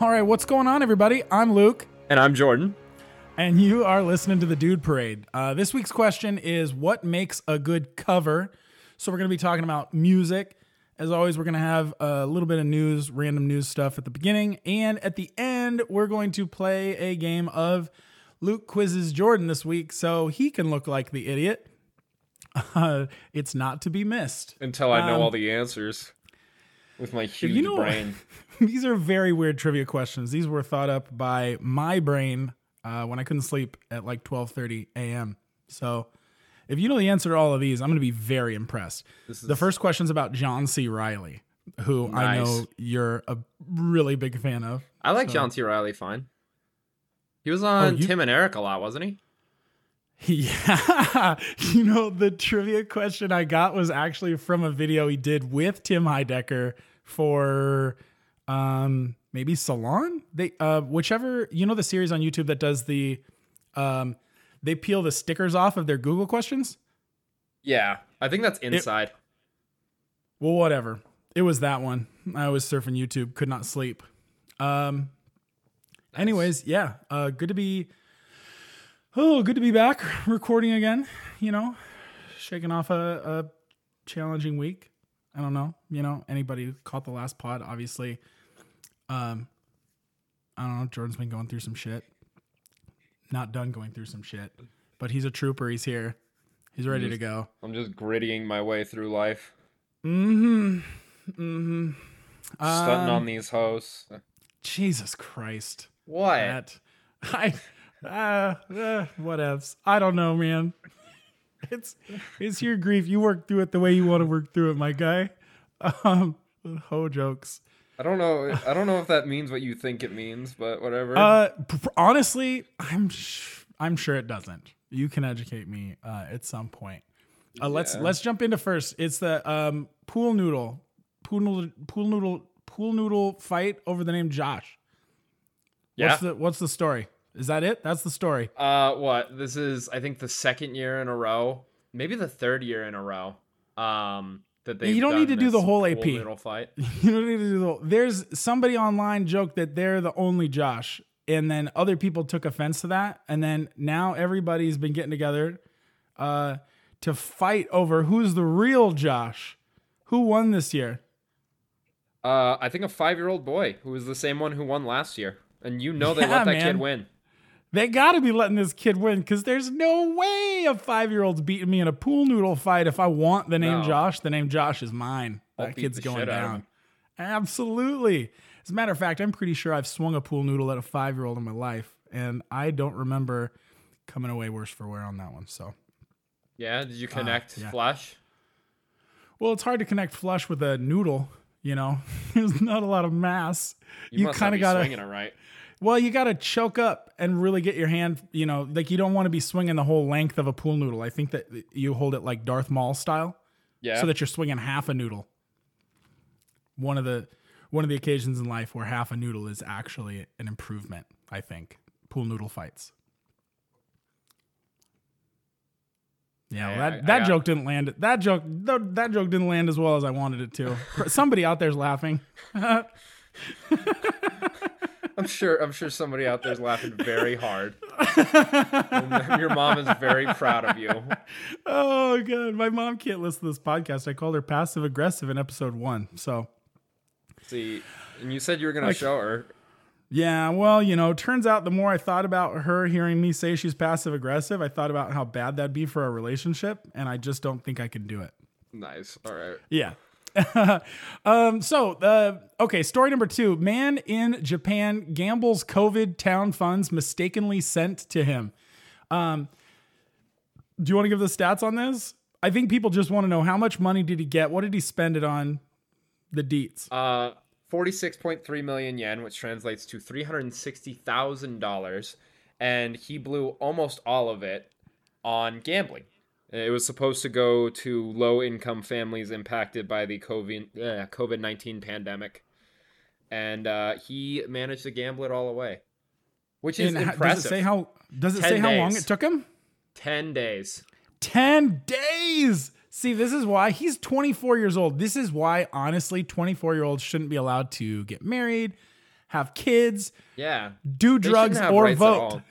All right, what's going on, everybody? I'm Luke, And I'm Jordan. and you are listening to the Dude Parade. Uh, this week's question is What makes a good cover? So, we're going to be talking about music. As always, we're going to have a little bit of news, random news stuff at the beginning. And at the end, we're going to play a game of Luke quizzes Jordan this week so he can look like the idiot. Uh, it's not to be missed. Until I know Um, all the answers with my huge you know- brain. These are very weird trivia questions. These were thought up by my brain uh, when I couldn't sleep at like 12:30 a.m. So, if you know the answer to all of these, I'm going to be very impressed. The first question's about John C. Reilly, who I know you're a really big fan of. I like So- John C. Reilly fine. He was on Oh, you- Tim and Eric a lot, wasn't he? Yeah, you know the trivia question I got was actually from a video he did with Tim Heidecker for um maybe Salon. They uh whichever you know the series on YouTube that does the um they peel the stickers off of their Google questions. Yeah. I think that's inside. Well, whatever. It was that one. I was surfing YouTube, could not sleep. Um anyways, yeah, uh good to be Oh, good to be back recording again, you know. Shaking off a, a challenging week. I don't know, you know, anybody who caught the last pod obviously um I don't know, Jordan's been going through some shit. Not done going through some shit, but he's a trooper, he's here. He's ready to go. I'm just grittying my way through life. Mm Mhm. Mm Mhm. Stunting Um, on these hosts. Jesus Christ. What? That I uh, uh whatevs. I don't know, man. It's it's your grief. You work through it the way you want to work through it, my guy. Um ho jokes. I don't know. I don't know if that means what you think it means, but whatever. Uh honestly, I'm sh- I'm sure it doesn't. You can educate me uh at some point. Uh, let's Yeah. let's jump into first. It's the um pool noodle pool noodle pool noodle pool noodle fight over the name Josh. yeah. What's the what's the story? Is that it? That's the story. Uh, what? This is, I think, the second year in a row, maybe the third year in a row. Um, that they You don't need to do the whole AP. Noodle fight. You don't need to do the. There's somebody online joked that they're the only Josh, and then other people took offense to that, and then now everybody's been getting together, uh, to fight over who's the real Josh. Who won this year? Uh, I think a five-year-old boy who was the same one who won last year, and you know they Yeah, let that man. kid win. They got to be letting this kid win because there's no way a five year old's beating me in a pool noodle fight. If I want the name No. Josh, the name Josh is mine. I'll that kid's going shit out of down. Absolutely. As a matter of fact, I'm pretty sure I've swung a pool noodle at a five year old in my life, and I don't remember coming away worse for wear on that one. So, Yeah, did you connect Ah, yeah. flush? well, it's hard to connect flush with a noodle. You know, there's not a lot of mass. You, You, kind of gotta. swinging it right. Well, you got to choke up and really get your hand, you know, like you don't want to be swinging the whole length of a pool noodle. I think that you hold it like Darth Maul style Yeah. so that you're swinging half a noodle. One of the one of the occasions in life where half a noodle is actually an improvement, I think. Pool noodle fights. Yeah, well, that, I- I that got- joke didn't land. That joke that, that joke didn't land as well as I wanted it to. Somebody out there's laughing. I'm sure. I'm sure somebody out there's laughing very hard. your mom is very proud of you. Oh god, my mom can't listen to this podcast. I called her passive aggressive in episode one. So See, and you said you were gonna show her. yeah, well, you know, turns out the more I thought about her hearing me say she's passive aggressive, I thought about how bad that'd be for our relationship, and I just don't think I can do it. Nice. All right. Yeah. um, so, uh, okay, story number two. Man in Japan gambles COVID town funds mistakenly sent to him. Um, do you want to give the stats on this? I think people just want to know how much money did he get? What did he spend it on? The deets. Uh, forty-six point three million yen, which translates to three hundred and sixty thousand dollars, and he blew almost all of it on gambling. It was supposed to go to low-income families impacted by the COVID uh, COVID nineteen pandemic, and uh, he managed to gamble it all away, which is And impressive. Does it say how? Does it 10 say how long it took him? Ten days. 10 days. See, this is why he's 24 years old. This is why, honestly, 24 year olds shouldn't be allowed to get married, have kids, Yeah. do drugs, or vote.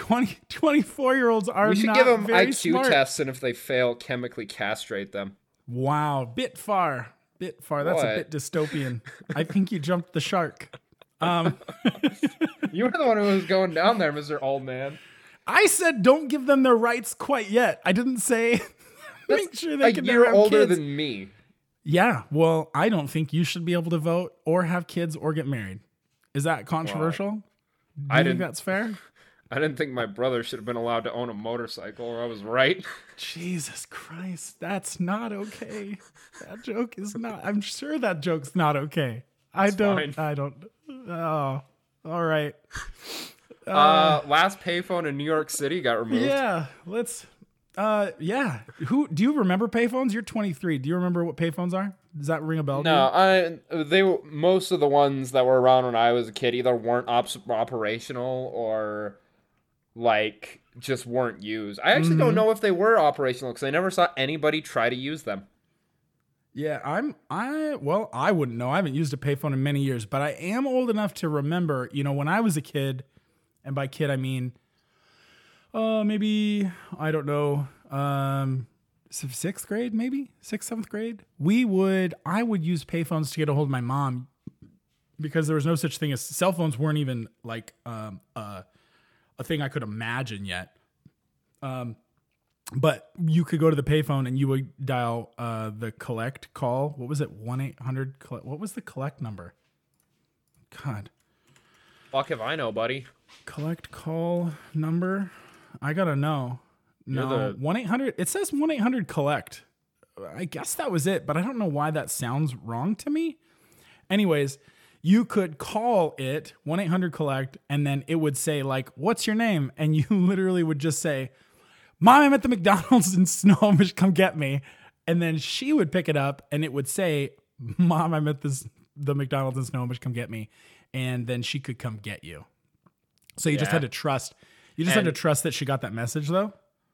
All. 20, 24 year olds are We should give them IQ smart. tests, and if they fail, chemically castrate them. Wow, bit far, bit far. That's a bit dystopian. I think you jumped the shark. Um, You were the one who was going down there, Mister Old Man. I said don't give them their rights quite yet. I didn't say make sure they can have older kids. than me. Yeah, well, I don't think you should be able to vote or have kids or get married. Is that controversial? Do you I think that's fair? I didn't think my brother should have been allowed to own a motorcycle, or I was right. Jesus Christ, that's not okay. That joke is not. I'm sure that joke's not okay. I don't. fine. I don't. Oh, all right. Uh, last payphone in New York City got removed. Yeah, let's. Uh, yeah. Who do you remember payphones? You're 23. Do you remember what payphones are? Does that ring a bell? No, I they were- most of the ones that were around when I was a kid either weren't ops, operational or like just weren't used. I actually Mm-hmm. don't know if they were operational because I never saw anybody try to use them. Yeah, I'm I well, I wouldn't know. I haven't used a payphone in many years, but I am old enough to remember, you know, when I was a kid, and by kid I mean uh maybe I don't know, um sixth grade, maybe? Sixth, seventh grade. We would I would use payphones to get a hold of my mom because there was no such thing as cell phones weren't even like um uh a thing I could imagine yet. Um but you could go to the payphone and you would dial uh, the collect call. What was it? One eight hundred. What was the collect number? God, Fuck if I know, buddy. collect call number. I gotta know. No, one eight hundred. It says one eight hundred collect. I guess that was it, but I don't know why that sounds wrong to me. Anyways, you could call it 1 800 collect, and then it would say, like, what's your name? And you literally would just say, Mom, I'm at the McDonald's in Snohomish, come get me. And then she would pick it up and it would say, Mom, I'm at this the McDonald's in Snohomish, come get me. And then she could come get you. So you just had to trust. You just had to trust that she got that message though.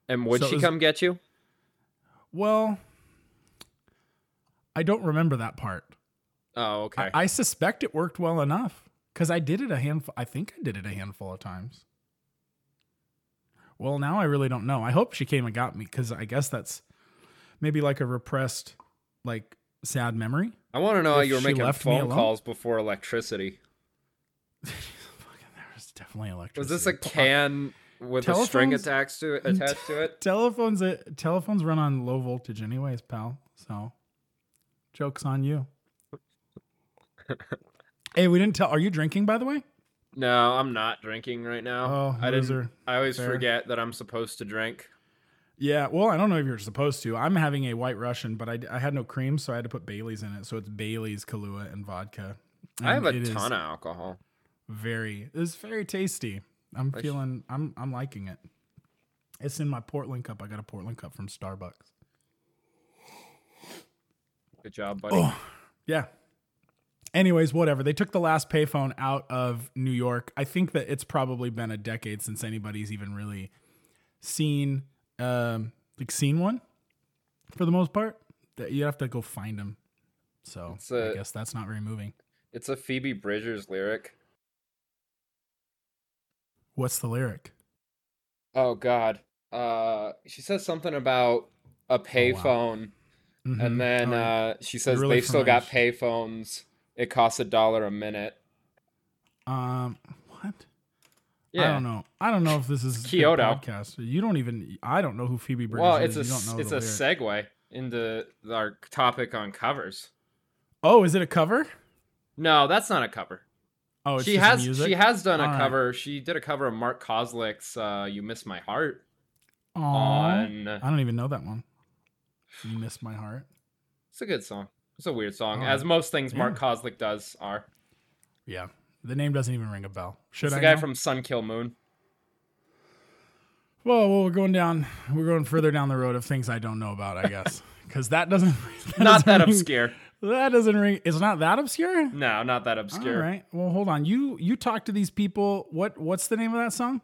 And would So she was- come get you? Well, I don't remember that part. Oh, okay. I, I suspect it worked well enough because I did it a handful. I think I did it a handful of times. Well, now I really don't know. I hope she came and got me because I guess that's maybe like a repressed, like sad memory. I want to know how you were making phone calls before electricity. there was definitely electricity. Was this a can with a string attached to it? Attached to it? telephones? uh, Telephones run on low voltage, anyways, pal. So, jokes on you. Hey, we didn't tell. Are you drinking, by the way? No, I'm not drinking right now. Oh, I didn't. I always Fair. forget that I'm supposed to drink. Yeah, well, I don't know if you're supposed to. I'm having a White Russian, but I, I had no cream, so I had to put Bailey's in it. So it's Bailey's, Kahlua, and vodka. I have a ton of alcohol. very. It's very tasty. I'm Nice. feeling. I'm I'm liking it. It's in my Portland cup. I got a Portland cup from Starbucks. Good job, buddy. Oh. Yeah. Anyways, whatever. They took the last payphone out of New York. I think that it's probably been a decade since anybody's even really seen um like seen one for the most part. That you have to go find them. So a- I guess that's not very moving. It's a Phoebe Bridgers lyric. What's the lyric? Oh God. Uh, she says something about a payphone, Mhm. and then Oh, uh, she says really they've still got payphones. It costs a dollar a minute. um what? Yeah. I don't know. I don't know if this is a Kyoto. podcast. You don't even I don't know who Phoebe Bridgers Well, is. it's a you don't know it's a lyric. segue into our topic on covers. Oh, is it a cover? No, that's not a cover. Oh, it's she has music? she has done a All right. cover. She did a cover of Mark Kozelek's uh, "You Miss My Heart" Aw. on. I don't even know that one. You miss my heart. It's a good song. It's a weird song, Oh. as most things Mark Yeah. Kozelek does are. Yeah, the name doesn't even ring a bell. Should It's I? the guy know? from Sun Kil Moon. Well, well, we're going down. We're going further down the road of things I don't know about. I guess because that doesn't. that Not doesn't that ring- obscure. That doesn't ring. It's not that obscure. No, not that obscure. All right. Well, hold on. You you talk to these people. What what's the name of that song?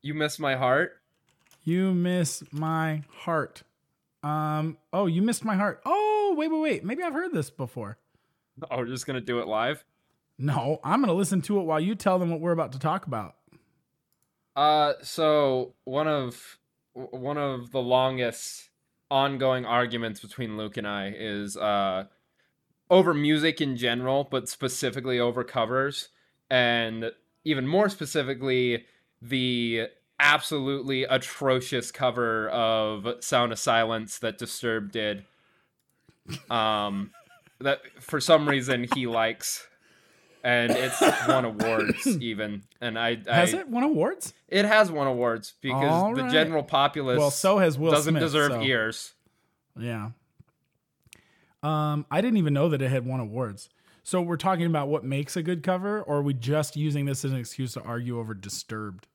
You miss my heart. You miss my heart. Um. Oh, you missed my heart. Oh, wait, wait, wait. Maybe I've heard this before. Oh, we're just gonna do it live. No, I'm going to listen to it while you tell them what we're about to talk about. Uh, so one of one of the longest ongoing arguments between Luke and I is uh over music in general, but specifically over covers, and even more specifically the absolutely atrocious cover of Sound of Silence that Disturbed did. Um, that for some reason he likes, and it's won awards even. And I, I Has it won awards? it has won awards because All the right. general populace Well, so has Will doesn't Smith, deserve so- ears. Yeah. Um, I didn't even know that it had won awards. So we're talking about what makes a good cover, or are we just using this as an excuse to argue over Disturbed?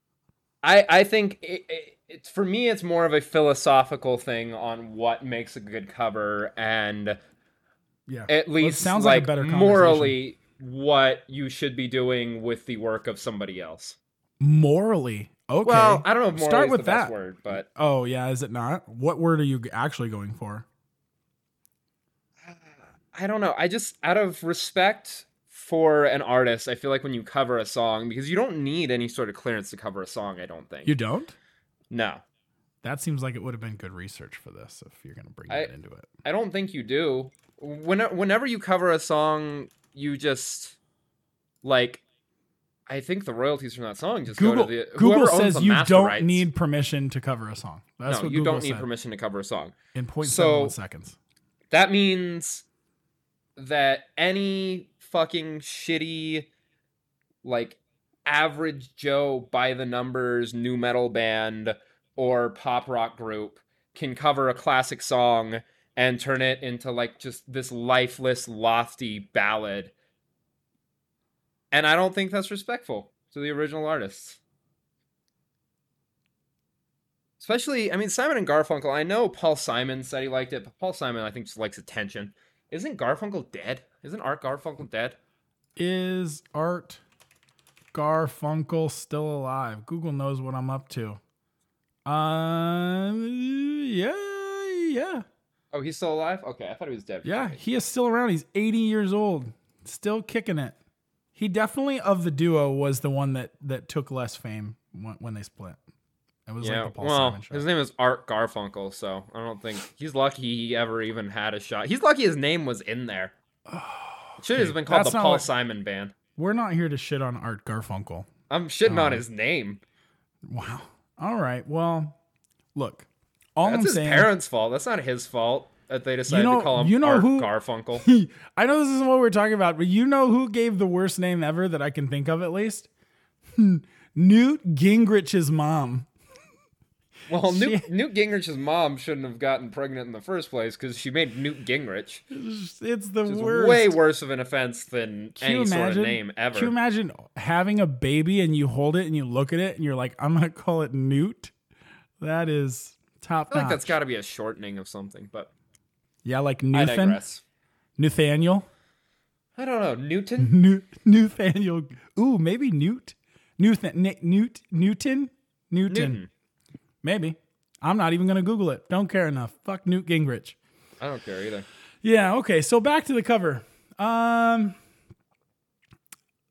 I I think it, it, it's for me it's more of a philosophical thing on what makes a good cover and Yeah. at least sounds like a like, morally what you should be doing with the work of somebody else. Morally. Okay. Well, I don't know Start with that. word, but Oh, yeah, is it not? What word are you actually going for? I don't know. I just out of respect for an artist, I feel like when you cover a song because you don't need any sort of clearance to cover a song, I don't think. You don't? No. That seems like it would have been good research for this if you're going to bring I- that into it. I don't think you do. When, whenever you cover a song, you just like. I think the royalties from that song just Google, go to the Google says you don't rights. need permission to cover a song. That's no, what you Google don't need said permission to cover a song. in 0.71 So- seconds. That means that any fucking shitty, like average Joe by the numbers new metal band or pop rock group can cover a classic song and turn it into like just this lifeless, lofty ballad. And I don't think that's respectful to the original artists. Especially, I mean, Simon and Garfunkel. I know Paul Simon said he liked it, but Paul Simon, I think, just likes attention. Isn't Garfunkel dead? Isn't Art Garfunkel dead? Is Art Garfunkel still alive? Google knows what I'm up to. Uh, yeah, yeah, Oh, he's still alive? Okay, I thought he was dead. yeah. He is still around. He's 80 years old, still kicking it. He definitely of the duo was the one that that took less fame when, when they split. It was Yeah, like the Paul well, Simon show. his name is Art Garfunkel, so I don't think he's lucky he ever even had a shot. He's lucky his name was in there. it Should have been called that's the Paul what- Simon Band. We're not here to shit on Art Garfunkel. I'm shitting on Um, his name. Wow. All right. Well, look. All That's I'm his saying. parents' fault. That's not his fault that they decided know- to call him you know Art who- Garfunkel. I know this isn't what we're talking about, but you know who gave the worst name ever that I can think of at least? Newt Gingrich's mom. Well, Newt, Newt Gingrich's mom shouldn't have gotten pregnant in the first place because she made Newt Gingrich. It's the worst. way worse of an offense than Can any sort of imagine? name ever. Can you imagine having a baby and you hold it and you look at it and you're like, I'm gonna call it Newt? That is top I like that's got to be a shortening of something, but yeah, like I Nathaniel, I don't know. Newton? New, Nathaniel. Ooh, maybe Newt, Newton, Newt, Newton, Newton. Newton. Maybe. I'm not even gonna Google it. Don't care enough. Fuck Newt Gingrich. I don't care either. Yeah. Okay. So back to the cover. Um.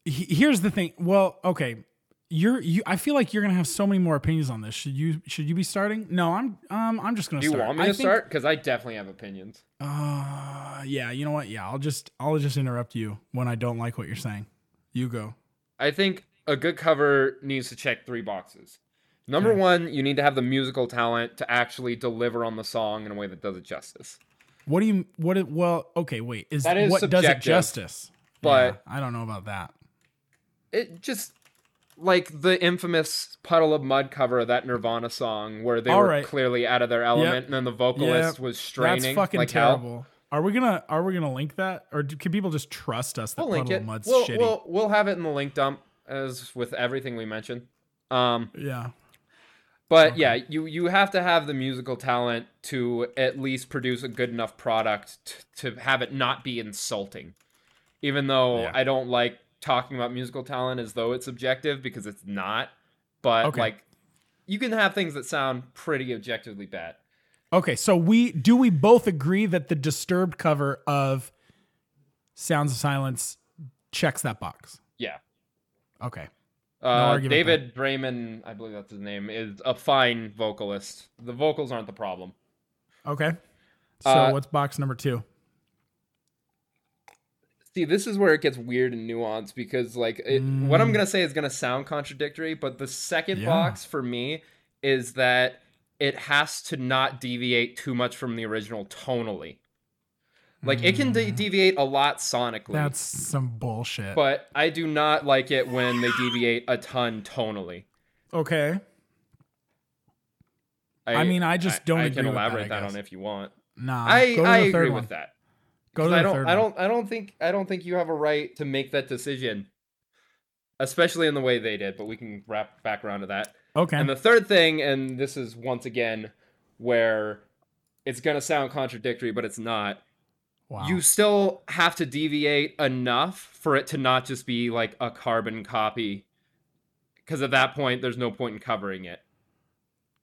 he- Here's the thing. Well, okay. You're you. I feel like you're gonna have so many more opinions on this. Should you? Should you be starting? No. I'm. Um. I'm just gonna Do you start. want me I to think- start? Because I definitely have opinions. Uh. Yeah. You know what? Yeah. I'll just. I'll just interrupt you when I don't like what you're saying. You go. I think a good cover needs to check three boxes. Number one, you need to have the musical talent to actually deliver on the song in a way that does it justice. What do you? What? it- Well. Okay. Wait. Is That is what does it justice? but- Yeah, I don't know about that. It just like the infamous Puddle of Mudd cover of that Nirvana song where they All were right. clearly out of their element and then the vocalist Yep. was straining That's fucking like hell. terrible. Are we gonna Are we gonna link that, or do, can people just trust us that We'll link Puddle it. of Mudd's We'll, shitty? we'll we'll have it in the link dump as with everything we mentioned. Um, yeah. But Okay. yeah, you you have to have the musical talent to at least produce a good enough product t- to have it not be insulting. Even though Yeah. I don't like talking about musical talent as though it's objective because it's not. But Okay. like you can have things that sound pretty objectively bad. Okay, so we do we both agree that the disturbed cover of Sounds of Silence checks that box. Yeah. Okay. Uh. David Draiman, I believe that's his name, is a fine vocalist. The vocals aren't the problem. Okay. So Uh, what's box number two? See, this is where it gets weird and nuanced because, like, it, what I'm Mm. gonna say is gonna sound contradictory, but the second Yeah. box for me is that it has to not deviate too much from the original tonally. Like, it can de- deviate a lot sonically, Mm. That's some bullshit. but I do not like it when they deviate a ton tonally. okay. I mean, I just don't I, agree can with that, elaborate I that, guess. on if you want. Nah. I go to I agree one. with that. Go to the I don't third I don't I don't think I don't think you have a right to make that decision. Especially in the way they did, but we can wrap back around to that. Okay. And the third thing, and this is once again where it's gonna sound contradictory, but it's not. Wow. You still have to deviate enough for it to not just be like a carbon copy. Because at that point, there's no point in covering it.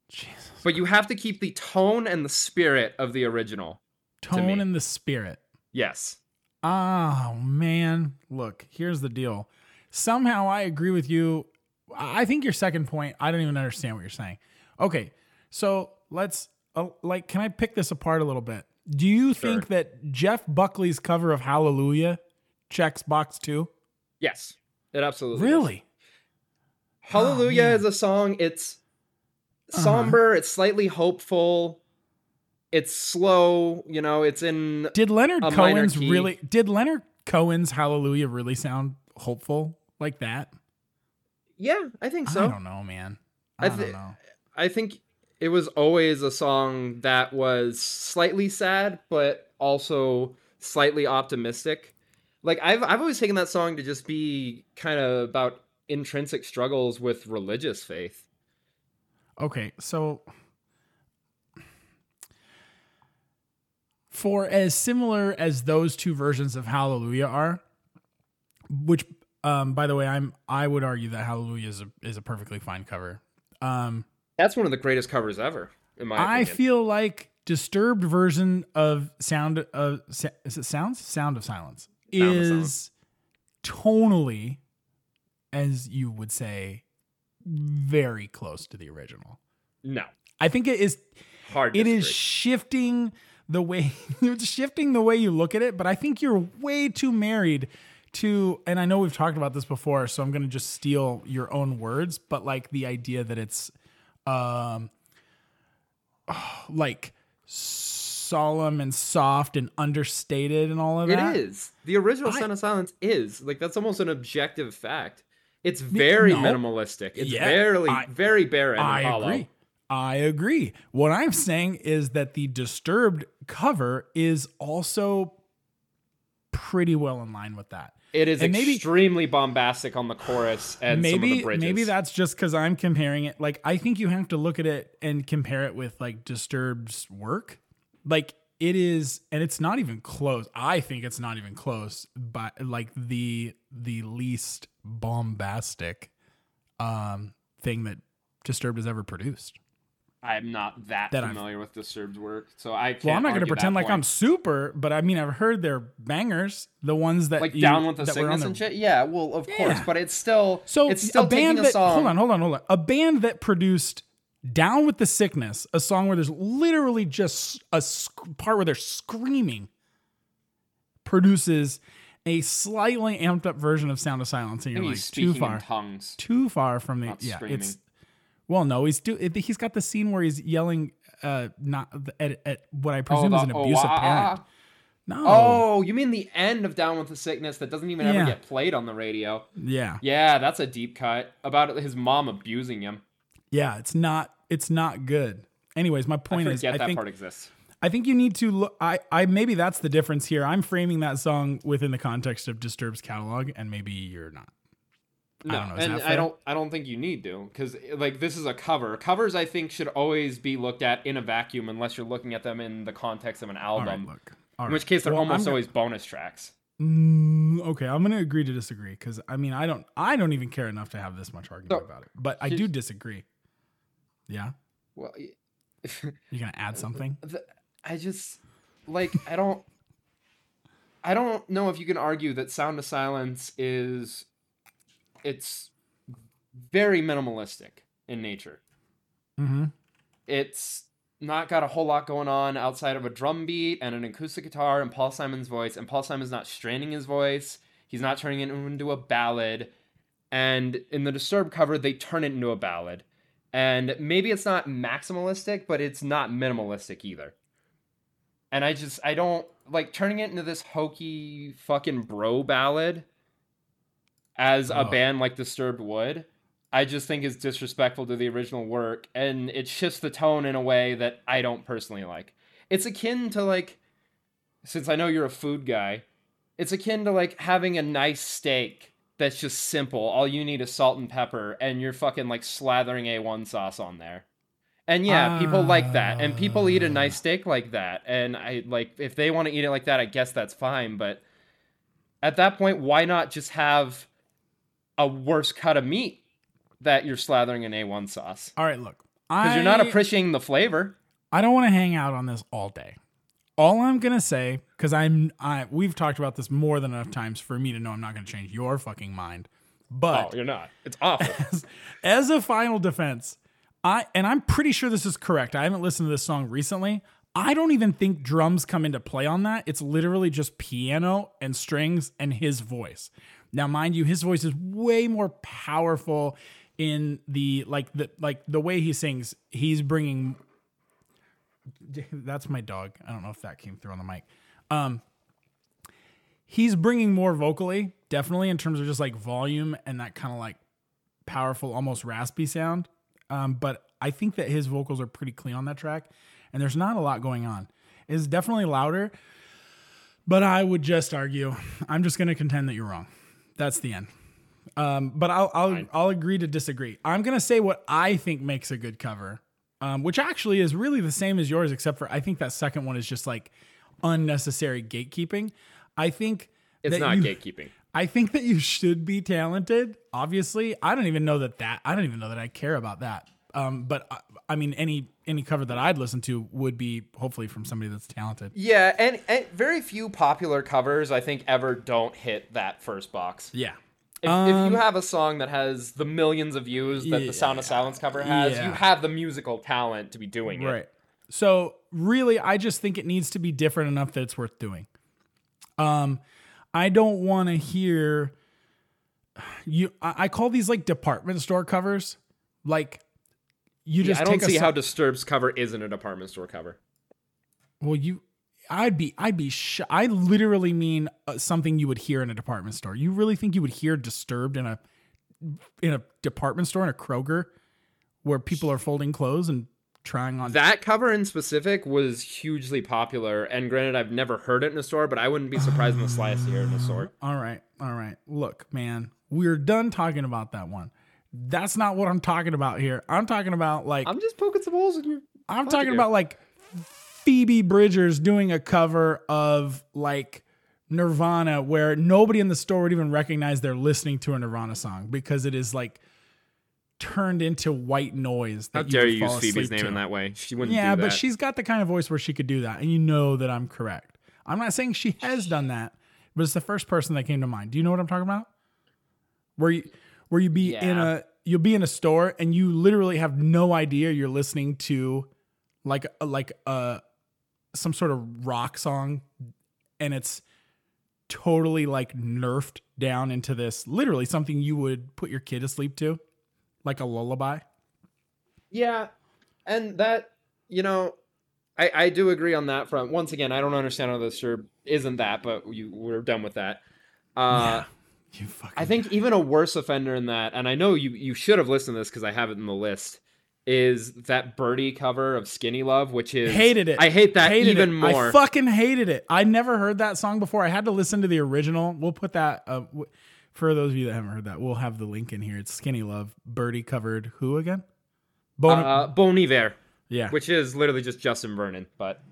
Jesus. But you have to keep the tone and the spirit of the original. Tone and the spirit. Yes. Oh man, look, here's the deal. Somehow I agree with you. I think your second point, I don't even understand what you're saying. Okay, so let's uh, like, can I pick this apart a little bit? Do you think that Jeff Buckley's cover of Hallelujah checks box two? Yes. It absolutely. Really? Hallelujah man. is a song. It's Uh-huh. somber. It's slightly hopeful. It's slow. You know, it's in. Did Leonard Cohen's really? Did Leonard Cohen's Hallelujah really sound hopeful like that? Yeah, I think so. I don't know, man. I I, don't know. I think it was always a song that was slightly sad, but also slightly optimistic. Like I've I've always taken that song to just be kind of about intrinsic struggles with religious faith. Okay, so for as similar as those two versions of Hallelujah are, which um by the way, I'm I would argue that Hallelujah is a is a perfectly fine cover. Um That's one of the greatest covers ever, in my opinion. I opinion. feel like disturbed version of sound of is it sounds sound of silence Sound of is tonally as you would say very close to the original. no, I think it is hard. it is disagree. shifting the way it's shifting the way you look at it but i think you're way too married to and i know we've talked about this before so i'm going to just steal your own words but like the idea that it's um like solemn and soft and understated and all of It It is. The original I- Sound of Silence is. Like that's almost an objective fact. It's very no. minimalistic. It's Yeah, very I- very barren I hollow. agree. I agree. What I'm saying is that the Disturbed cover is also pretty well in line with that. It is And maybe- extremely bombastic on the chorus and some of maybe the bridges. maybe that's just because I'm comparing it. Like I think you have to look at it and compare it with like Disturbed's work. Like it is, and it's not even close. I think it's not even close. But like the the least bombastic um thing that Disturbed has ever produced. I'm not that, That I've- familiar with Disturbed's work, so I can't. Well, I'm not going to pretend like I'm super, but I mean, I've heard their bangers, the ones that like you- down with the that were on sickness their- and shit. Yeah, well, of course, but it's still So it's still a band that a song. hold on, hold on, hold on. A band that produced "Down with the Sickness," a song where there's literally just a sc- part where they're screaming, produces a slightly amped up version of "Sound of Silence," and you're like too far, tongues. too far from the yeah. screaming. It's well, no, he's do he's got the scene where he's yelling, uh, not at, at what I presume is the- an oh, abusive ah, ah, parent. ah. No, Oh, you mean the end of Down with the Sickness that doesn't even Yeah. ever get played on the radio? yeah, Yeah, that's a deep cut about his mom abusing him. yeah. It's not, it's not good. Anyways, my I point is, forget I that think part exists. I think you need to look. I, I maybe that's the difference here. I'm framing that song within the context of Disturbed's catalog, and maybe you're not. I No, don't know, and I don't. I don't think you need to, because like this is a cover. Covers, I think, should always be looked at in a vacuum, unless you're looking at them in the context of an All right, album. look. All in right. which case, they're Well, almost gonna- always bonus tracks. Mm, okay, I'm gonna agree to disagree because I mean I don't I don't even care enough to have this much argument So, about it, but I do disagree. Yeah, Well, you're gonna add something? the, I just like I don't. I don't know if you can argue that Sound of Silence is it's very minimalistic in nature. Mm-hmm. It's not got a whole lot going on outside of a drum beat and an acoustic guitar and Paul Simon's voice. And Paul Simon's not straining his voice. He's not turning it into a ballad. And in the Disturbed cover, they turn it into a ballad. And maybe it's not maximalistic, but it's not minimalistic either. And I just, I don't like turning it into this hokey fucking bro ballad as a Oh. band like Disturbed would. I just think is disrespectful to the original work, and it shifts the tone in a way that I don't personally like. It's akin to like, since I know you're a food guy, it's akin to like having a nice steak that's just simple. All you need is salt and pepper, and you're fucking like slathering A1 sauce on there. And yeah, people like that, and people eat a nice ah. steak like that. And I like if they want to eat it like that, I guess that's fine. But at that point, why not just have a worse cut of meat that you're slathering in A1 sauce? All right, look. Because you're not appreciating the flavor. I don't want to hang out on this all day. All I'm gonna say, because I'm, I we've talked about this more than enough times for me to know I'm not gonna change your fucking mind. But Oh, you're not. It's awful. as a final defense, I and I'm pretty sure this is correct. I haven't listened to this song recently. I don't even think drums come into play on that. It's literally just piano and strings and his voice. Now, mind you, his voice is way more powerful in the like the like the way he sings. He's bringing. That's my dog. I don't know if that came through on the mic. Um, he's bringing more vocally, definitely in terms of just like volume and that kind of like powerful, almost raspy sound. Um, but I think that his vocals are pretty clean on that track, and there's not a lot going on. It's definitely louder, but I would just argue. I'm just going to contend that you're wrong. That's the end. Um, but I'll I'll, Fine. I'll agree to disagree. I'm going to say what I think makes a good cover, um, which actually is really the same as yours, except for I think that second one is just like unnecessary gatekeeping. I think It's not you- gatekeeping. I think that you should be talented. Obviously, I don't even know that that I don't even know that I care about that. Um, but I, I mean, any any cover that I'd listen to would be hopefully from somebody that's talented. Yeah, and, and very few popular covers I think ever don't hit that first box. Yeah. If, if you have a song that has the millions of views that the Sound of Silence cover has, Yeah. you have the musical talent to be doing it. Right. So really, I just think it needs to be different enough that it's worth doing. Um, I don't want to hear you. I, I call these like department store covers. Like you Yeah, just I don't take see how Disturbed's cover isn't a department store cover. Well, you, I'd be, I'd be, sh- I literally mean uh, something you would hear in a department store. You really think you would hear Disturbed in a, in a department store in a Kroger, where people are folding clothes and trying on? That cover in specific was hugely popular, and granted, I've never heard it in a store, but I wouldn't be surprised in the slightest to hear it in a store. all right, all right. Look, man, we're done talking about that one. That's not what I'm talking about here. I'm talking about like I'm just poking some holes in your. I'm talking here. about like Phoebe Bridgers doing a cover of like Nirvana where nobody in the store would even recognize they're listening to a Nirvana song because it is like turned into white noise. How That dare you use Phoebe's name to. in that way? She wouldn't Yeah, do that. but she's got the kind of voice where she could do that, and you know that I'm correct. I'm not saying she has done that, but it's the first person that came to mind. Do you know what I'm talking about? Where you where you be in a you'll be in a store and you literally have no idea you're listening to like a, like a some sort of rock song, and it's totally like nerfed down into this literally something you would put your kid to sleep to, like a lullaby. Yeah, and that you know, I I do agree on that front. Once again, I don't understand how this sure isn't that, but you we're done with that. Uh, You fucking I think even a worse offender in that, and I know you you should have listened to this because I have it in the list. Is that Birdy cover of Skinny Love, which is hated it. I hate that Hated even it. more. I fucking hated it. I never heard that song before. I had to listen to the original. We'll put that uh, w- for those of you that haven't heard that. We'll have the link in here. It's Skinny Love. Birdy covered who again? Bon- uh, Bon Iver, yeah, which is literally just Justin Vernon, but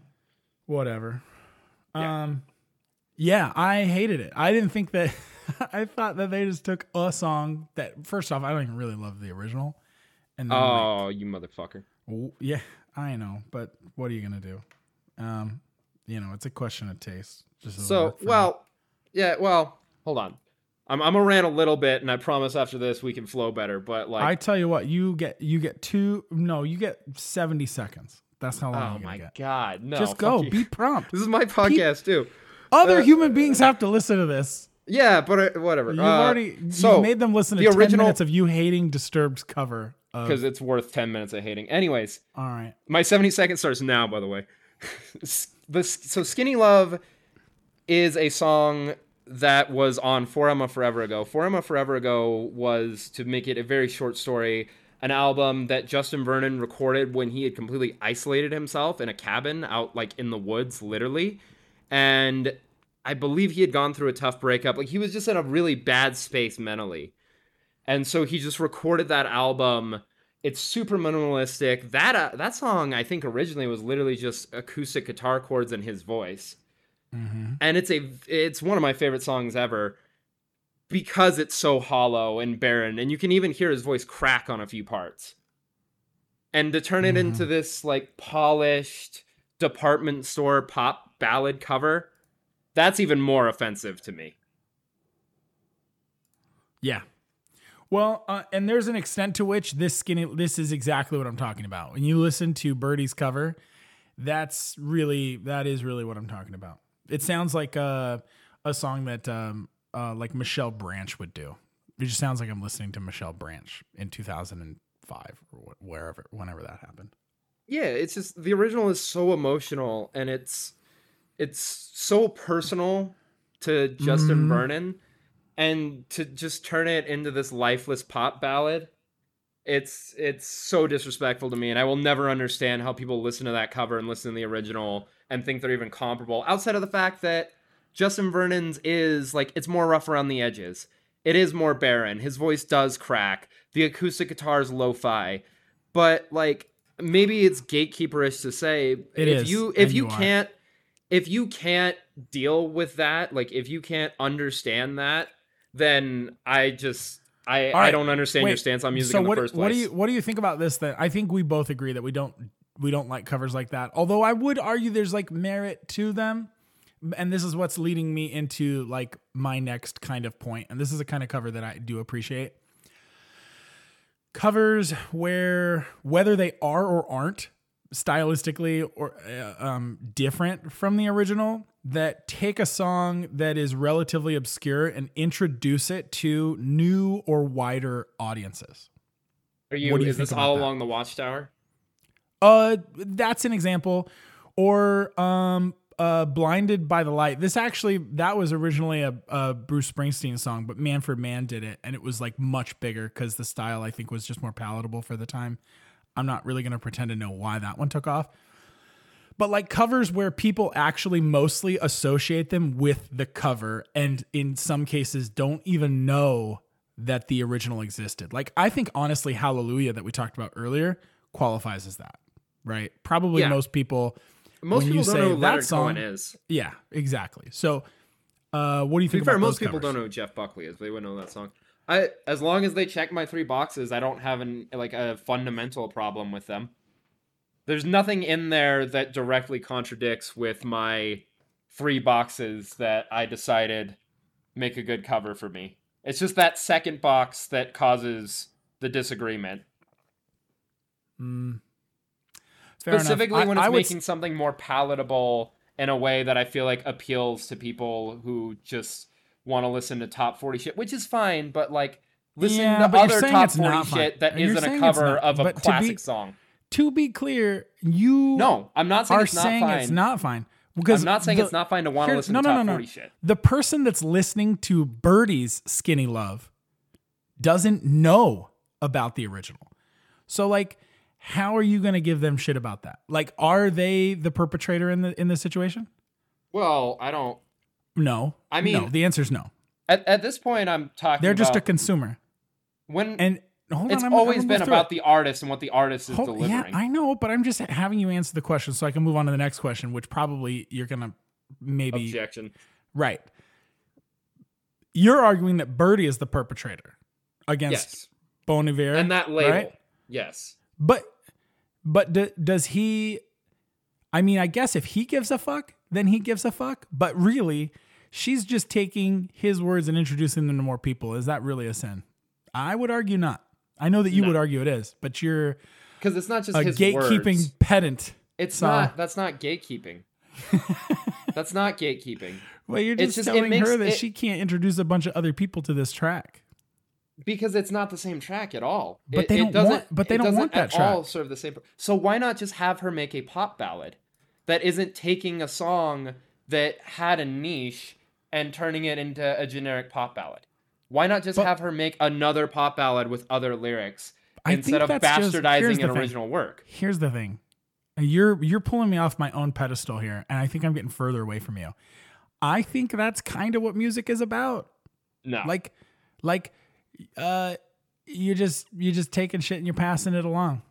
whatever. Yeah. Um, yeah, I hated it. I didn't think that. I thought that they just took a song that. First off, I don't even really love the original, and then like, oh, you motherfucker. W- Yeah, I know, but what are you gonna do? Um, you know, it's a question of taste. Just So, for me. well, yeah, well, hold on. I'm I'm gonna rant a little bit, and I promise after this we can flow better. But like, I tell you what, you get you get two. No, you get seventy seconds. That's how long oh my get. god, no, Just go. you. Be prompt. This is my podcast too. Other uh, human beings have to listen to this. Yeah, but uh, whatever. You've Uh, already so you made them listen to the ten original- minutes of you hating Disturbed's cover. Of, because it's worth ten minutes of hating. Anyways, all right, my 70 seconds starts now. By the way, this so "Skinny Love" is a song that was on For Emma Forever Ago. For Emma Forever Ago was to make it a very short story. An album that Justin Vernon recorded when he had completely isolated himself in a cabin out like in the woods, literally. And I believe he had gone through a tough breakup. Like he was just in a really bad space mentally. And so he just recorded that album. It's super minimalistic. That uh, that song I think originally was literally just acoustic guitar chords and his voice. And it's a it's one of my favorite songs ever because it's so hollow and barren and you can even hear his voice crack on a few parts. And to turn it into this like polished department store pop ballad cover, that's even more offensive to me. yeah. Well, uh, and there's an extent to which this skinny this is exactly what I'm talking about. When you listen to Birdy's cover, that's really that is really what I'm talking about. It sounds like a a song that um uh like Michelle Branch would do. It just sounds like I'm listening to Michelle Branch in 2005 or wherever whenever that happened. yeah it's just the original is so emotional and it's it's so personal to justin Mhm. vernon and to just turn it into this lifeless pop ballad it's it's so disrespectful to me and i will never understand how people listen to that cover and listen to the original and think they're even comparable outside of the fact that justin vernon's is like it's more rough around the edges it is more barren his voice does crack the acoustic guitar is lo-fi but like maybe it's gatekeeperish to say It if is, you if you you are. If you can't deal with that like if you can't understand that then i just i All i don't understand your stance on music so in the what, first place what do you what do you think about this? That I think we both agree that we don't we don't like covers like that. Although I would argue there's like merit to them, and this is what's leading me into like my next kind of point. And this is a kind of cover that I do appreciate. Covers where whether they are or aren't stylistically or uh, um, different from the original that take a song that is relatively obscure and introduce it to new or wider audiences. are you, what do you is this all that? along the watchtower Uh, that's an example. Or um, uh, "Blinded by the Light." This actually that was originally a, a Bruce Springsteen song, but Manfred Mann did it, and it was like much bigger because the style I think was just more palatable for the time. I'm not really gonna pretend to know why that one took off. But like covers where people actually mostly associate them with the cover, and in some cases don't even know that the original existed. Like I think honestly, Hallelujah that we talked about earlier qualifies as that, right? Probably Yeah. most people. most people you don't know who that leonard song- cohen is Yeah, exactly. So, uh, what do you to be think fair most people covers? don't know who jeff buckley is they wouldn't know that song i as long as they check my three boxes i don't have an like a fundamental problem with them there's nothing in there that directly contradicts with my three boxes that I decided make a good cover for me. It's just that second box that causes the disagreement. Mm. Specifically I- when it's making something more palatable in a way that I feel like appeals to people who just want to listen to top 40 shit, which is fine, but like listen Yeah, to other top 40 shit that isn't a cover not- of a but to be- classic song. to be clear, you No, I'm not saying are it's not saying fine. it's not fine because I'm not saying the- it's not fine to want to listen no, to no, top no, no. 40 shit. The person that's listening to Birdy's Skinny Love doesn't know about the original. So like how are you going to give them shit about that? Like are they the perpetrator in the in this situation? Well, I don't. No. I mean- no. The answer is no. At, at this point, I'm talking. They're just a consumer. when And hold it's on, I'm- I'm always been about it. the artist and what the artist is Hold- delivering. Yeah, I know, but I'm just having you answer the question so I can move on to the next question, which probably you're gonna maybe Objection. right. You're arguing that Birdy is the perpetrator against Yes, Bon Iver, and that label. right? Yes. But but d- does he? I mean, I guess if he gives a fuck, then he gives a fuck. But really, she's just taking his words and introducing them to more people. Is that really a sin? I would argue not. I know that you would argue it is, but you're Because it's not just a gatekeeping words. pedant. It's so- not. That's not gatekeeping. that's not gatekeeping. Well, you're just, just- telling makes her that it- she can't introduce a bunch of other people to this track. because it's not the same track at all. But It- they don't doesn't- want- but they don't want that at all track. serve the same. So why not just have her make a pop ballad that isn't taking a song that had a niche and turning it into a generic pop ballad? Why not just But- have her make another pop ballad with other lyrics I instead of that's just- bastardizing an original work? Here's the thing. You're you're pulling me off my own pedestal here, and I think I'm getting further away from you. I think that's kind of what music is about. No, Like like uh you just you just taking shit and you're passing it along.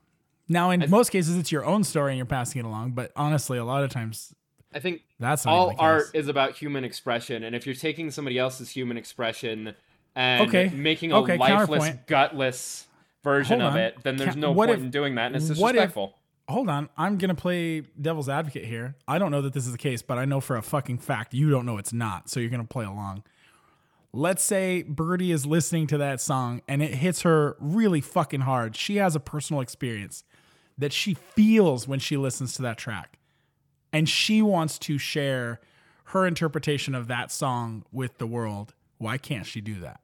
Now in most cases it's your own story and you're passing it along, but honestly a lot of times I think that's all art is about human expression, and if you're taking somebody else's human expression and Okay. making a Okay, lifeless, gutless version of it, then there's no point if- in doing that, and it's what if- disrespectful. Hold on, I'm gonna play devil's advocate here. I don't know that this is the case, but I know for a fucking fact you don't know it's not. So you're gonna play along. Let's say Birdy is listening to that song and it hits her really fucking hard. She has a personal experience that she feels when she listens to that track. And she wants to share her interpretation of that song with the world. Why can't she do that?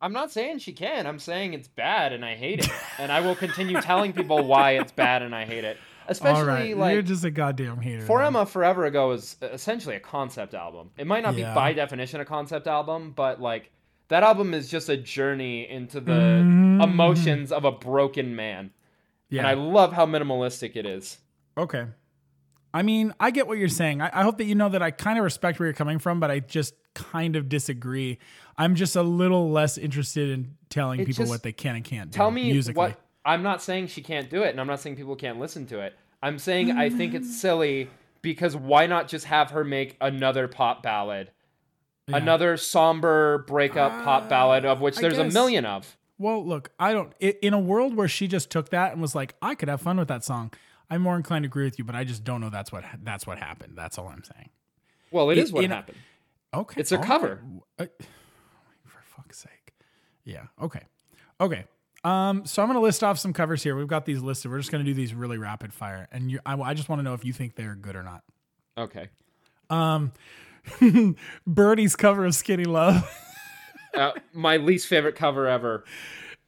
I'm not saying she can. I'm saying it's bad and I hate it, and I will continue telling people why it's bad and I hate it. Especially All right, you're just a goddamn hater. For then. Emma Forever Ago is essentially a concept album. It might not Yeah. be by definition a concept album, but like that album is just a journey into the Mhm. emotions of a broken man. yeah. And I love how minimalistic it is. Okay. I mean, I get what you're saying. I, I hope that you know that I kind of respect where you're coming from, but I just kind of disagree. I'm just a little less interested in telling It people just- what they can and can't do. Tell me musically. what I'm not saying she can't do it, and I'm not saying people can't listen to it. I'm saying I think it's mm. silly because why not just have her make another pop ballad? Yeah. Another somber breakup pop ah, ballad of which I there's a guess- million of. Well, look, I don't. i in a world where she just took that and was like, I could have fun with that song. I'm more inclined to agree with you, but I just don't know that's what that's what happened. That's all I'm saying. Well, it It- is what happened. Okay, It's a all right. cover. Uh, for fuck's sake. Yeah. Okay. Okay. Um. So I'm gonna list off some covers here. We've got these listed. We're just gonna do these really rapid fire, and you, I, I just want to know if you think they're good or not. Okay. Um, Birdy's cover of "Skinny Love," Uh, my least favorite cover ever.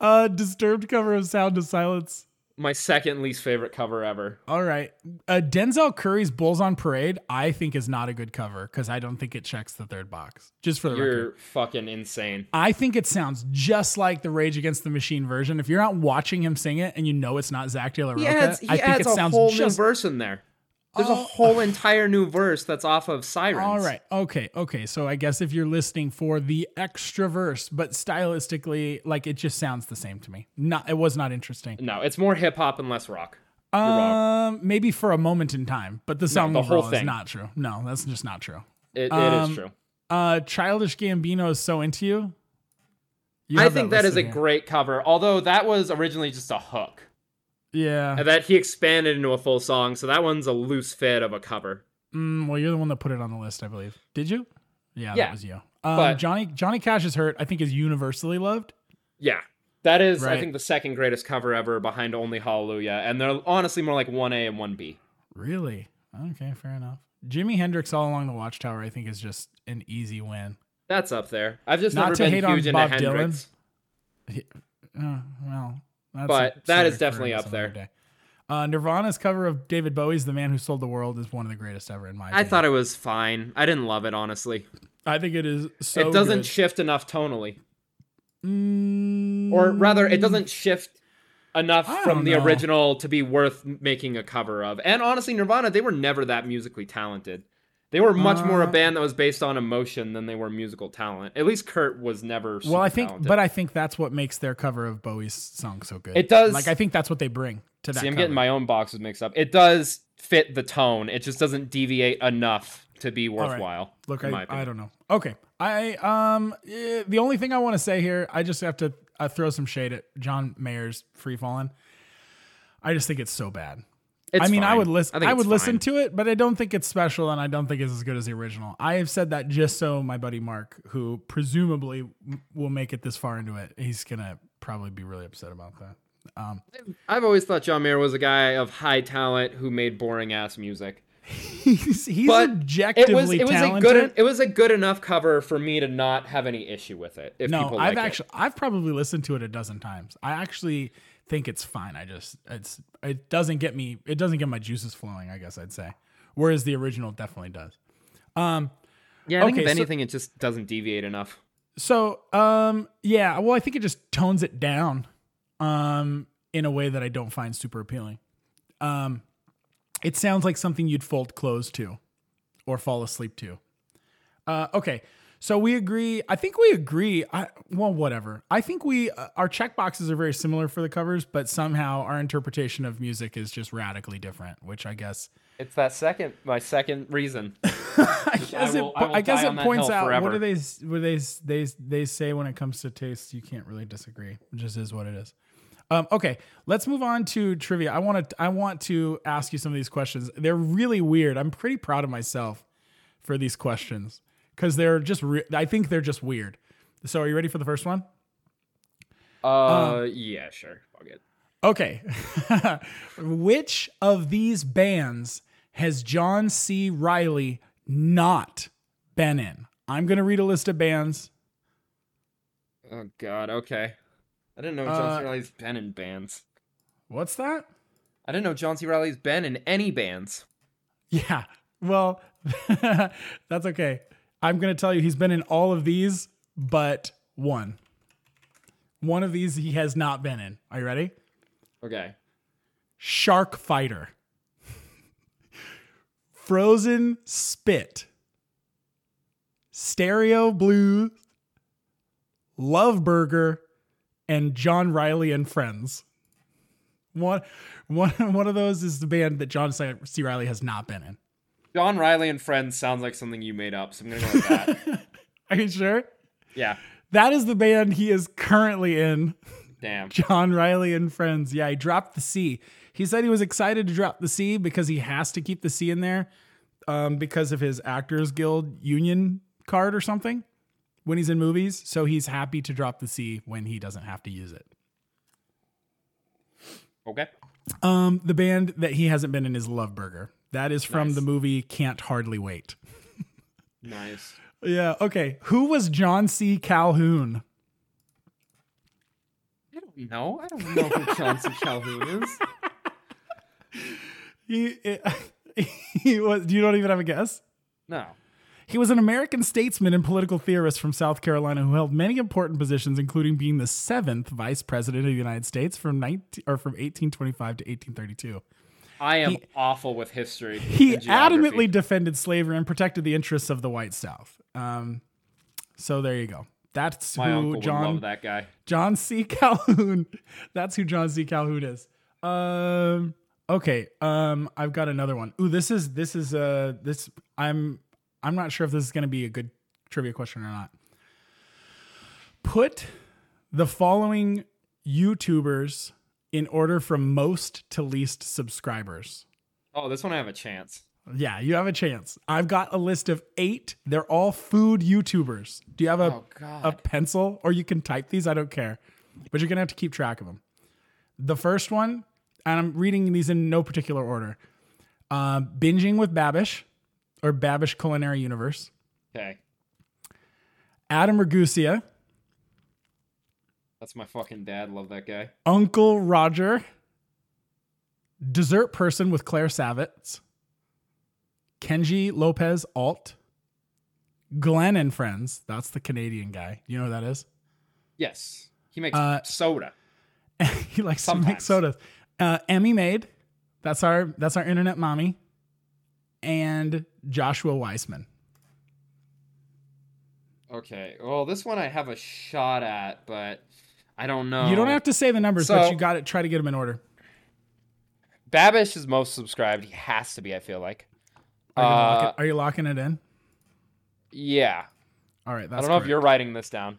uh, Disturbed cover of "Sound of Silence." My second least favorite cover ever. All right, uh, Denzel Curry's "Bulls on Parade" I think is not a good cover because I don't think it checks the third box. Just for the record. You're fucking insane. I think it sounds just like the Rage Against the Machine version. If you're not watching him sing it and you know it's not Zach De La Rocha, He adds, he I think adds it a whole just new verse in there. There's a Oh. whole entire new verse that's off of Sirens. all right. Okay, okay. So I guess if you're listening for the extra verse, but stylistically, like it just sounds the same to me. Not, it was not interesting. No, it's more hip hop and less rock. You're wrong. Um, maybe for a moment in time, but the song the whole overall is thing. not true. No, that's just not true. It, it um, is true. Uh, Childish Gambino is so into you. You I have think that is a here. great cover, although that was originally just a hook. Yeah. And that he expanded into a full song, so that one's a loose fit of a cover. Mm, well, you're the one that put it on the list, I believe. Did you? Yeah, Yeah, that was you. Um, but- Johnny Johnny Cash is hurt. I think is universally loved. Yeah. That is, I think, the second greatest cover ever behind Only Hallelujah. And they're honestly more like 1A and 1B. Really? Okay, fair enough. Jimi Hendrix all along the Watchtower, I think, is just an easy win. That's up there. I've just Not never to been hate on Bob Dylan. Uh, well, that's But that is definitely up there. day. Uh, Nirvana's cover of David Bowie's "The Man Who Sold the World" is one of the greatest ever in my. Opinion. I thought it was fine. I didn't love it, honestly. I think it is so. it doesn't good. shift enough tonally. Mm, Or rather, it doesn't shift enough from the know. original to be worth making a cover of. And honestly, Nirvana, they were never that musically talented. They were much more a Uh, band that was based on emotion than they were musical talent. At least Kurt was never. Well, I think, talented. but I think that's what makes their cover of Bowie's song so good. It does- Like I think that's what they bring to that. See, I'm cover. getting my own boxes mixed up. It does fit the tone. It just doesn't deviate enough to be right. worthwhile. Look, I. I don't know. Okay, I um eh, the only thing I want to say here, I just have to uh, throw some shade at John Mayer's Free Fallin'. I just think it's so bad. It's I mean, I would listen. think I, it's would listen fine. to it, but I don't think it's special, and I don't think it's as good as the original. I have said that just so my buddy Mark, who presumably will make it this far into it, he's gonna probably be really upset about that. Um, I've always thought John Mayer was a guy of high talent who made boring ass music. he's he's But objectively It was it was talented. a good it was a good enough cover for me to not have any issue with it. If no, people I've like it. actually I've probably listened to it a dozen times. I actually think it's fine. I just it's it doesn't get me it doesn't get my juices flowing. I guess I'd say, whereas the original definitely does. Um, Yeah, I think Okay, if so- anything, it just doesn't deviate enough. So, um, yeah, well, I think it just tones it down, um, in a way that I don't find super appealing. Um, it sounds like something you'd fold clothes to, or fall asleep to. Uh, okay, so we agree. I think we agree. I well, whatever. I think we uh, our check boxes are very similar for the covers, but somehow our interpretation of music is just radically different. Which I guess It's that second my second reason. I guess will- it, I I guess it points out what forever. do they what do they they they say when it comes to taste. You can't really disagree. It just is what it is. Um, okay, let's move on to trivia. I want to I want to ask you some of these questions. They're really weird. I'm pretty proud of myself for these questions because they're just. Re- I think they're just weird. So, are you ready for the first one? Uh, yeah, sure. Fuck it. Okay. Which of these bands has John C. Reilly not been in? I'm going to read a list of bands. Oh God. Okay. I didn't know John Uh, C. Reilly's been in bands. What's that? I didn't know John C. Reilly's been in any bands. Yeah. Well, that's okay. I'm going to tell you he's been in all of these but one. One of these he has not been in. Are you ready? Okay. Shark Fighter. Frozen Spit. Stereo Blues. Love Burger. And John Reilly and Friends. One, one, one of those is the band that John C. Reilly has not been in. John Reilly and Friends sounds like something you made up, so I'm gonna go with that. Are you sure? yeah. That is the band he is currently in. Damn. John Reilly and Friends. Yeah, he dropped the C. He said he was excited to drop the C because he has to keep the C in there um, because of his Actors Guild union card or something when he's in movies. So he's happy to drop the C when he doesn't have to use it. Okay. Um, the band that he hasn't been in is Love Burger. That is from Nice. the movie Can't Hardly Wait. Nice. Yeah. Okay. Who was John C. Calhoun? I don't know. I don't know who John C. Calhoun is. He, he was. Do you don't even have a guess. No. He was an American statesman and political theorist from South Carolina who held many important positions, including being the seventh vice president of the United States from 19, or from 1825 to 1832. I am He- awful with history. He adamantly defended slavery and protected the interests of the white South. Um, so there you go. That's My who John love that guy. John C. Calhoun. That's who John C. Calhoun is. Um. Okay. Um. I've got another one. Ooh. This is this is uh this. I'm I'm not sure if this is going to be a good trivia question or not. Put the following YouTubers in order from most to least subscribers. Oh, this one I have a chance. Yeah, you have a chance. I've got a list of eight. They're all food YouTubers. Do you have a Oh a pencil or you can type these. I don't care. But you're going to have to keep track of them. The first one, and I'm reading these in no particular order uh, Binging with Babish or Babish Culinary Universe, okay. Adam Ragusea, That's my fucking dad. Love that guy. Uncle Roger, Dessert Person with Claire Saffitz, Kenji Lopez Alt, Glenn and Friends. That's the Canadian guy. You know who that is? Yes. He makes Uh, soda. he likes to make sodas. Uh, Emmy Made. that's our that's our internet mommy, and Joshua Weissman. Okay. Well, this one I have a shot at, but I don't know. You don't have to say the numbers, but you got to try to get them in order. Babish is most subscribed. He has to be. I feel like. Are you, Uh, locking, are you locking it in? yeah. All right, I that's don't know if you're writing this down.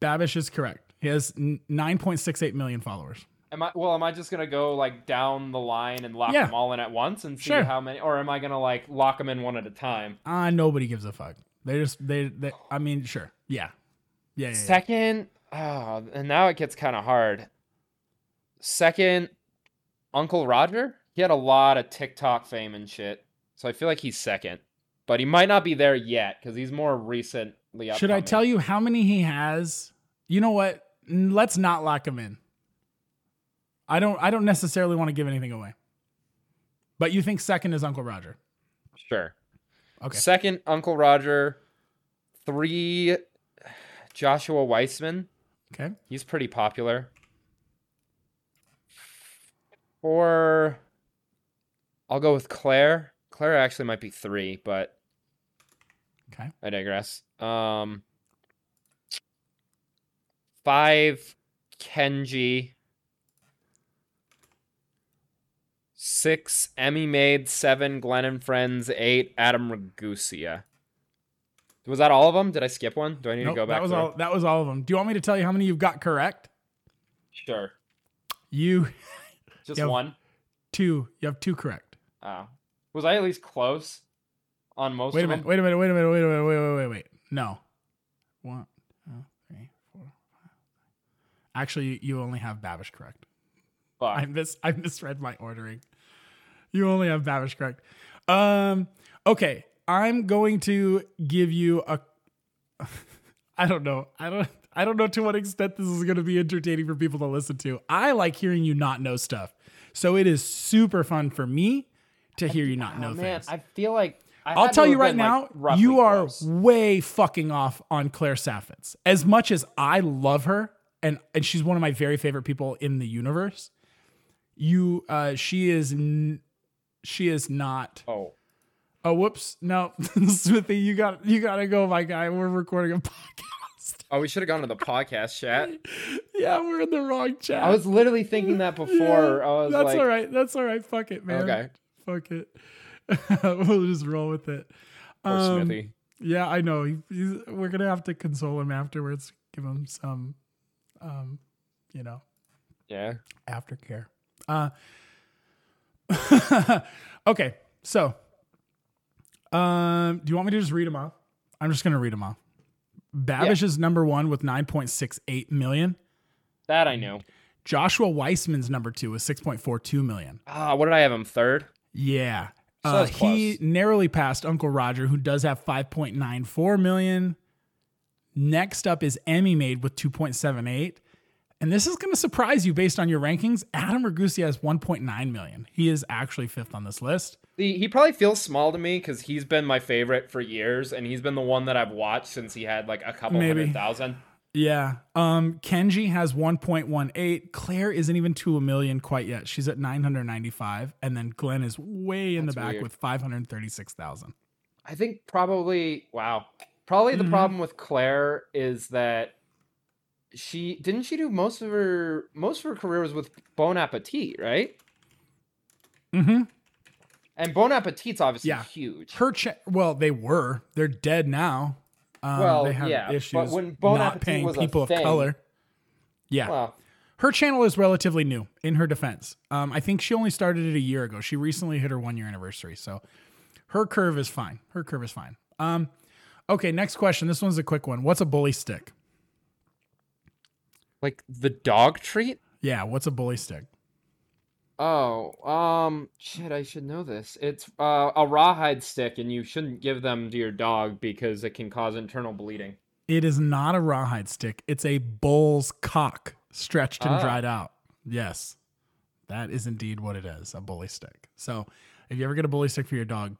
Babish is correct. He has n- 9.68 million followers. Am I well? Am I just gonna go like down the line and lock Yeah. them all in at once and see Sure. how many, or am I gonna like lock them in one at a time? Uh, nobody gives a fuck. They just they, they I mean, sure. Yeah. Yeah. yeah, yeah. Oh, and now it gets kind of hard. Second, Uncle Roger. He had a lot of TikTok fame and shit, so I feel like he's second, but he might not be there yet because he's more recently. Should I tell you how many he has? You know what? Let's not lock him in. I don't I don't necessarily want to give anything away. But you think second is Uncle Roger. Sure. Okay. Second, Uncle Roger. Three, Joshua Weissman. Okay. He's pretty popular. Or I'll go with Claire. Claire actually might be three, but Okay. I digress. Um, five, Kenji. Six, Emmy Made. Seven, Glenn and Friends. Eight, Adam Ragusea. Was that all of them? Did I skip one? Do I need Nope, to go back? that was all that was all of them. Do you want me to tell you how many you've got correct? Sure. You Just Yeah. one. two. You have two correct. Oh. Was I at least close on most? Wait a of minute. them? Wait a minute. Wait a minute. Wait a minute. Wait, wait, wait, wait. No. One, two, three, four, five. Actually, you only have Babish correct. Fuck. I mis I misread my ordering. You only have Babish correct. Um. Okay. I'm going to give you a. I don't know. I don't. I don't know to what extent this is going to be entertaining for people to listen to. I like hearing you not know stuff, so it is super fun for me to hear you not know oh, man, things. I feel like I I'll tell you right now, like, you are close. way fucking off on Claire Saffitz. As much as I love her, and and she's one of my very favorite people in the universe. You, uh, she is, n- she is not. Oh. Oh, whoops! No, Smithy, you got you got to go, my guy. We're recording a podcast. Oh, we should have gone to the podcast chat. yeah, we're in the wrong chat. I was literally thinking that before. Yeah, I was that's like, all right. That's all right. Fuck it, man. Okay. Fuck it. we'll just roll with it. poor Um, Smithy. Yeah, I know. He, we're gonna have to console him afterwards. Give him some, um, you know, Yeah. aftercare. Uh, okay, so, um, do you want me to just read them off? I'm just gonna read them off. Babish is number one with 9.68 million. That I knew. Joshua Weissman's number two with 6.42 million. Ah, what did I have him third? Yeah. So Uh, he narrowly passed Uncle Roger, who does have 5.94 million. Next up is Emmy Made with 2.78. And this is going to surprise you based on your rankings. Adam Ragusea has 1.9 million. He is actually fifth on this list. The, he probably feels small to me because he's been my favorite for years, and he's been the one that I've watched since he had like a couple Maybe. hundred thousand. Yeah. Um, Kenji has 1.18. Claire isn't even to a million quite yet. She's at 995. And then Glenn is way in That's the back weird. with 536,000. I think probably wow. Probably the Mhm. problem with Claire is that she didn't she do most of her most of her career was with Bon Appetit, right? Mm-hmm. And Bon Appetit's obviously Yeah. huge. Her cha- well, they were. They're dead now. Um, Well, they have yeah, but issues when Bon not Appetit paying was a people of thing- color. Yeah, Well, her channel is relatively new. In her defense, um, I think she only started it a year ago. She recently hit her one year anniversary, so her curve is fine. Her curve is fine. Um, okay, next question. This one's a quick one. What's a bully stick? Like the dog treat? Yeah, what's a bully stick? Oh, um, shit, I should know this. It's uh, a rawhide stick, and you shouldn't give them to your dog because it can cause internal bleeding. It is not a rawhide stick. It's a bull's cock stretched and Ah. dried out. Yes, that is indeed what it is a bully stick. So if you ever get a bully stick for your dog,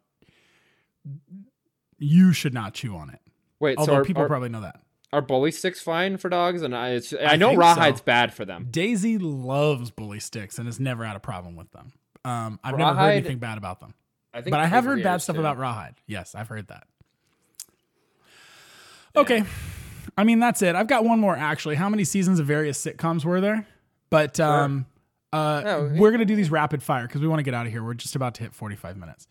you should not chew on it. Wait, Although so are, people are, probably know that. Are bully sticks fine for dogs? And I, it's, I, I know rawhide's so. bad for them. Daisy loves bully sticks and has never had a problem with them. Um, I've never heard anything bad about them. I think But I have heard bad stuff too. about rawhide. Yes, I've heard that. Okay. I mean, that's it. I've got one more actually. How many seasons of various sitcoms were there? But um uh No, we're going to do these rapid fire cuz we want to get out of here. We're just about to hit 45 minutes.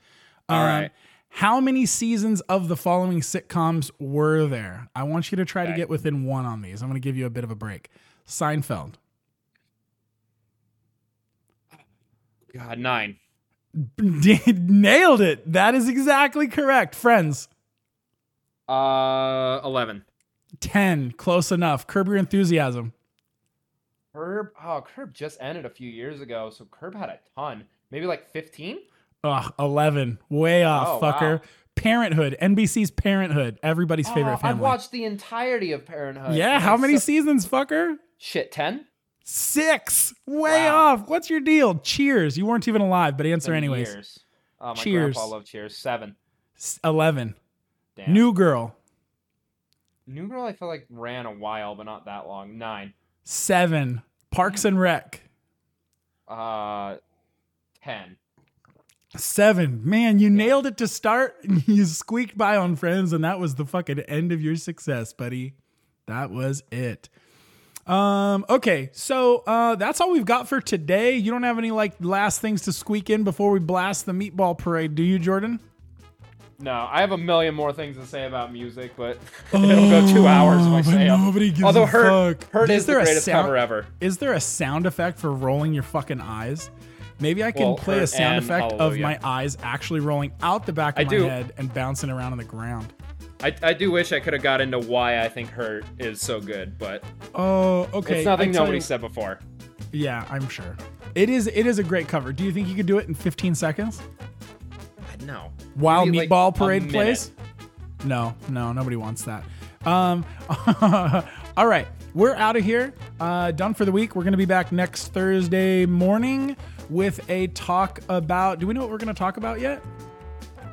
All Um, right. How many seasons of the following sitcoms were there? I want you to try to get within one on these. I'm going to give you a bit of a break. Seinfeld, God, nine. Nailed it. That is exactly correct. Friends, Uh, eleven. 10. Close enough. Curb your enthusiasm. Curb. Oh, Curb just ended a few years ago, so Curb had a ton. Maybe like fifteen. Ugh, 11. Way off, Oh, fucker. wow. Parenthood. NBC's Parenthood. Everybody's favorite Oh, family. I've watched the entirety of Parenthood. yeah, how many so- seasons, fucker? Shit, ten. Six. Way Wow. off. What's your deal? Cheers. You weren't even alive, but answer anyways. Years. Oh, my Cheers. grandpa loved Cheers. Seven. S- 11. Damn. New Girl. New Girl, I feel like ran a while, but not that long. Nine. 7. Parks and Rec. Uh, ten. Seven. Man, you nailed it to start. You squeaked by on Friends, and that was the fucking end of your success, buddy. That was it. Um, okay, so uh that's all we've got for today. You don't have any like last things to squeak in before we blast the meatball parade, do you, Jordan? No, I have a million more things to say about music, but it'll go two hours if I Oh, but nobody gives Although a Hurt, fuck. Hurt Is is the there a greatest sound- cover ever. Is there a sound effect for rolling your fucking eyes? Maybe I can Well, play a sound effect of my eyes actually rolling out the back of I my do. head and bouncing around on the ground. I, I do wish I could have got into why I think Hurt is so good, but Oh, okay. it's nothing nobody you- said before. Yeah, I'm sure. It is. It is a great cover. Do you think you could do it in 15 seconds No. while Maybe, like, Meatball a Parade plays? No, no, nobody wants that. Um, all right, we're out of here. Uh, done for the week. We're gonna be back next Thursday morning with a talk about. Do we know what we're gonna talk about yet?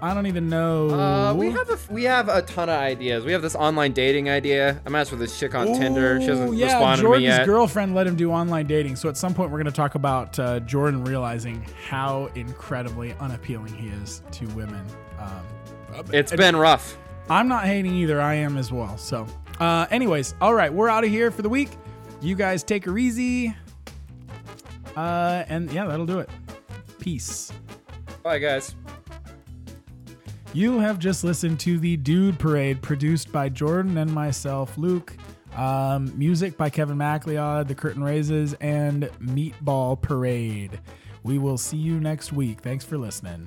I don't even know. Uh, we have a we have a ton of ideas. We have this online dating idea. I'm asked for this chick on Tinder. She hasn't Ooh, yeah, responded Jordan's to me yet. girlfriend let him do online dating. So at some point, we're going to talk about uh, Jordan realizing how incredibly unappealing he is to women. Um, It's been rough. I'm not hating either. I am as well. So, uh, anyways, all right, we're out of here for the week. You guys take her easy. Uh, and yeah, that'll do it. Peace. Bye, guys. You have just listened to the Dude Parade produced by Jordan and myself, Luke. Um, music by Kevin MacLeod, The Curtain Raises, and Meatball Parade. We will see you next week. Thanks for listening.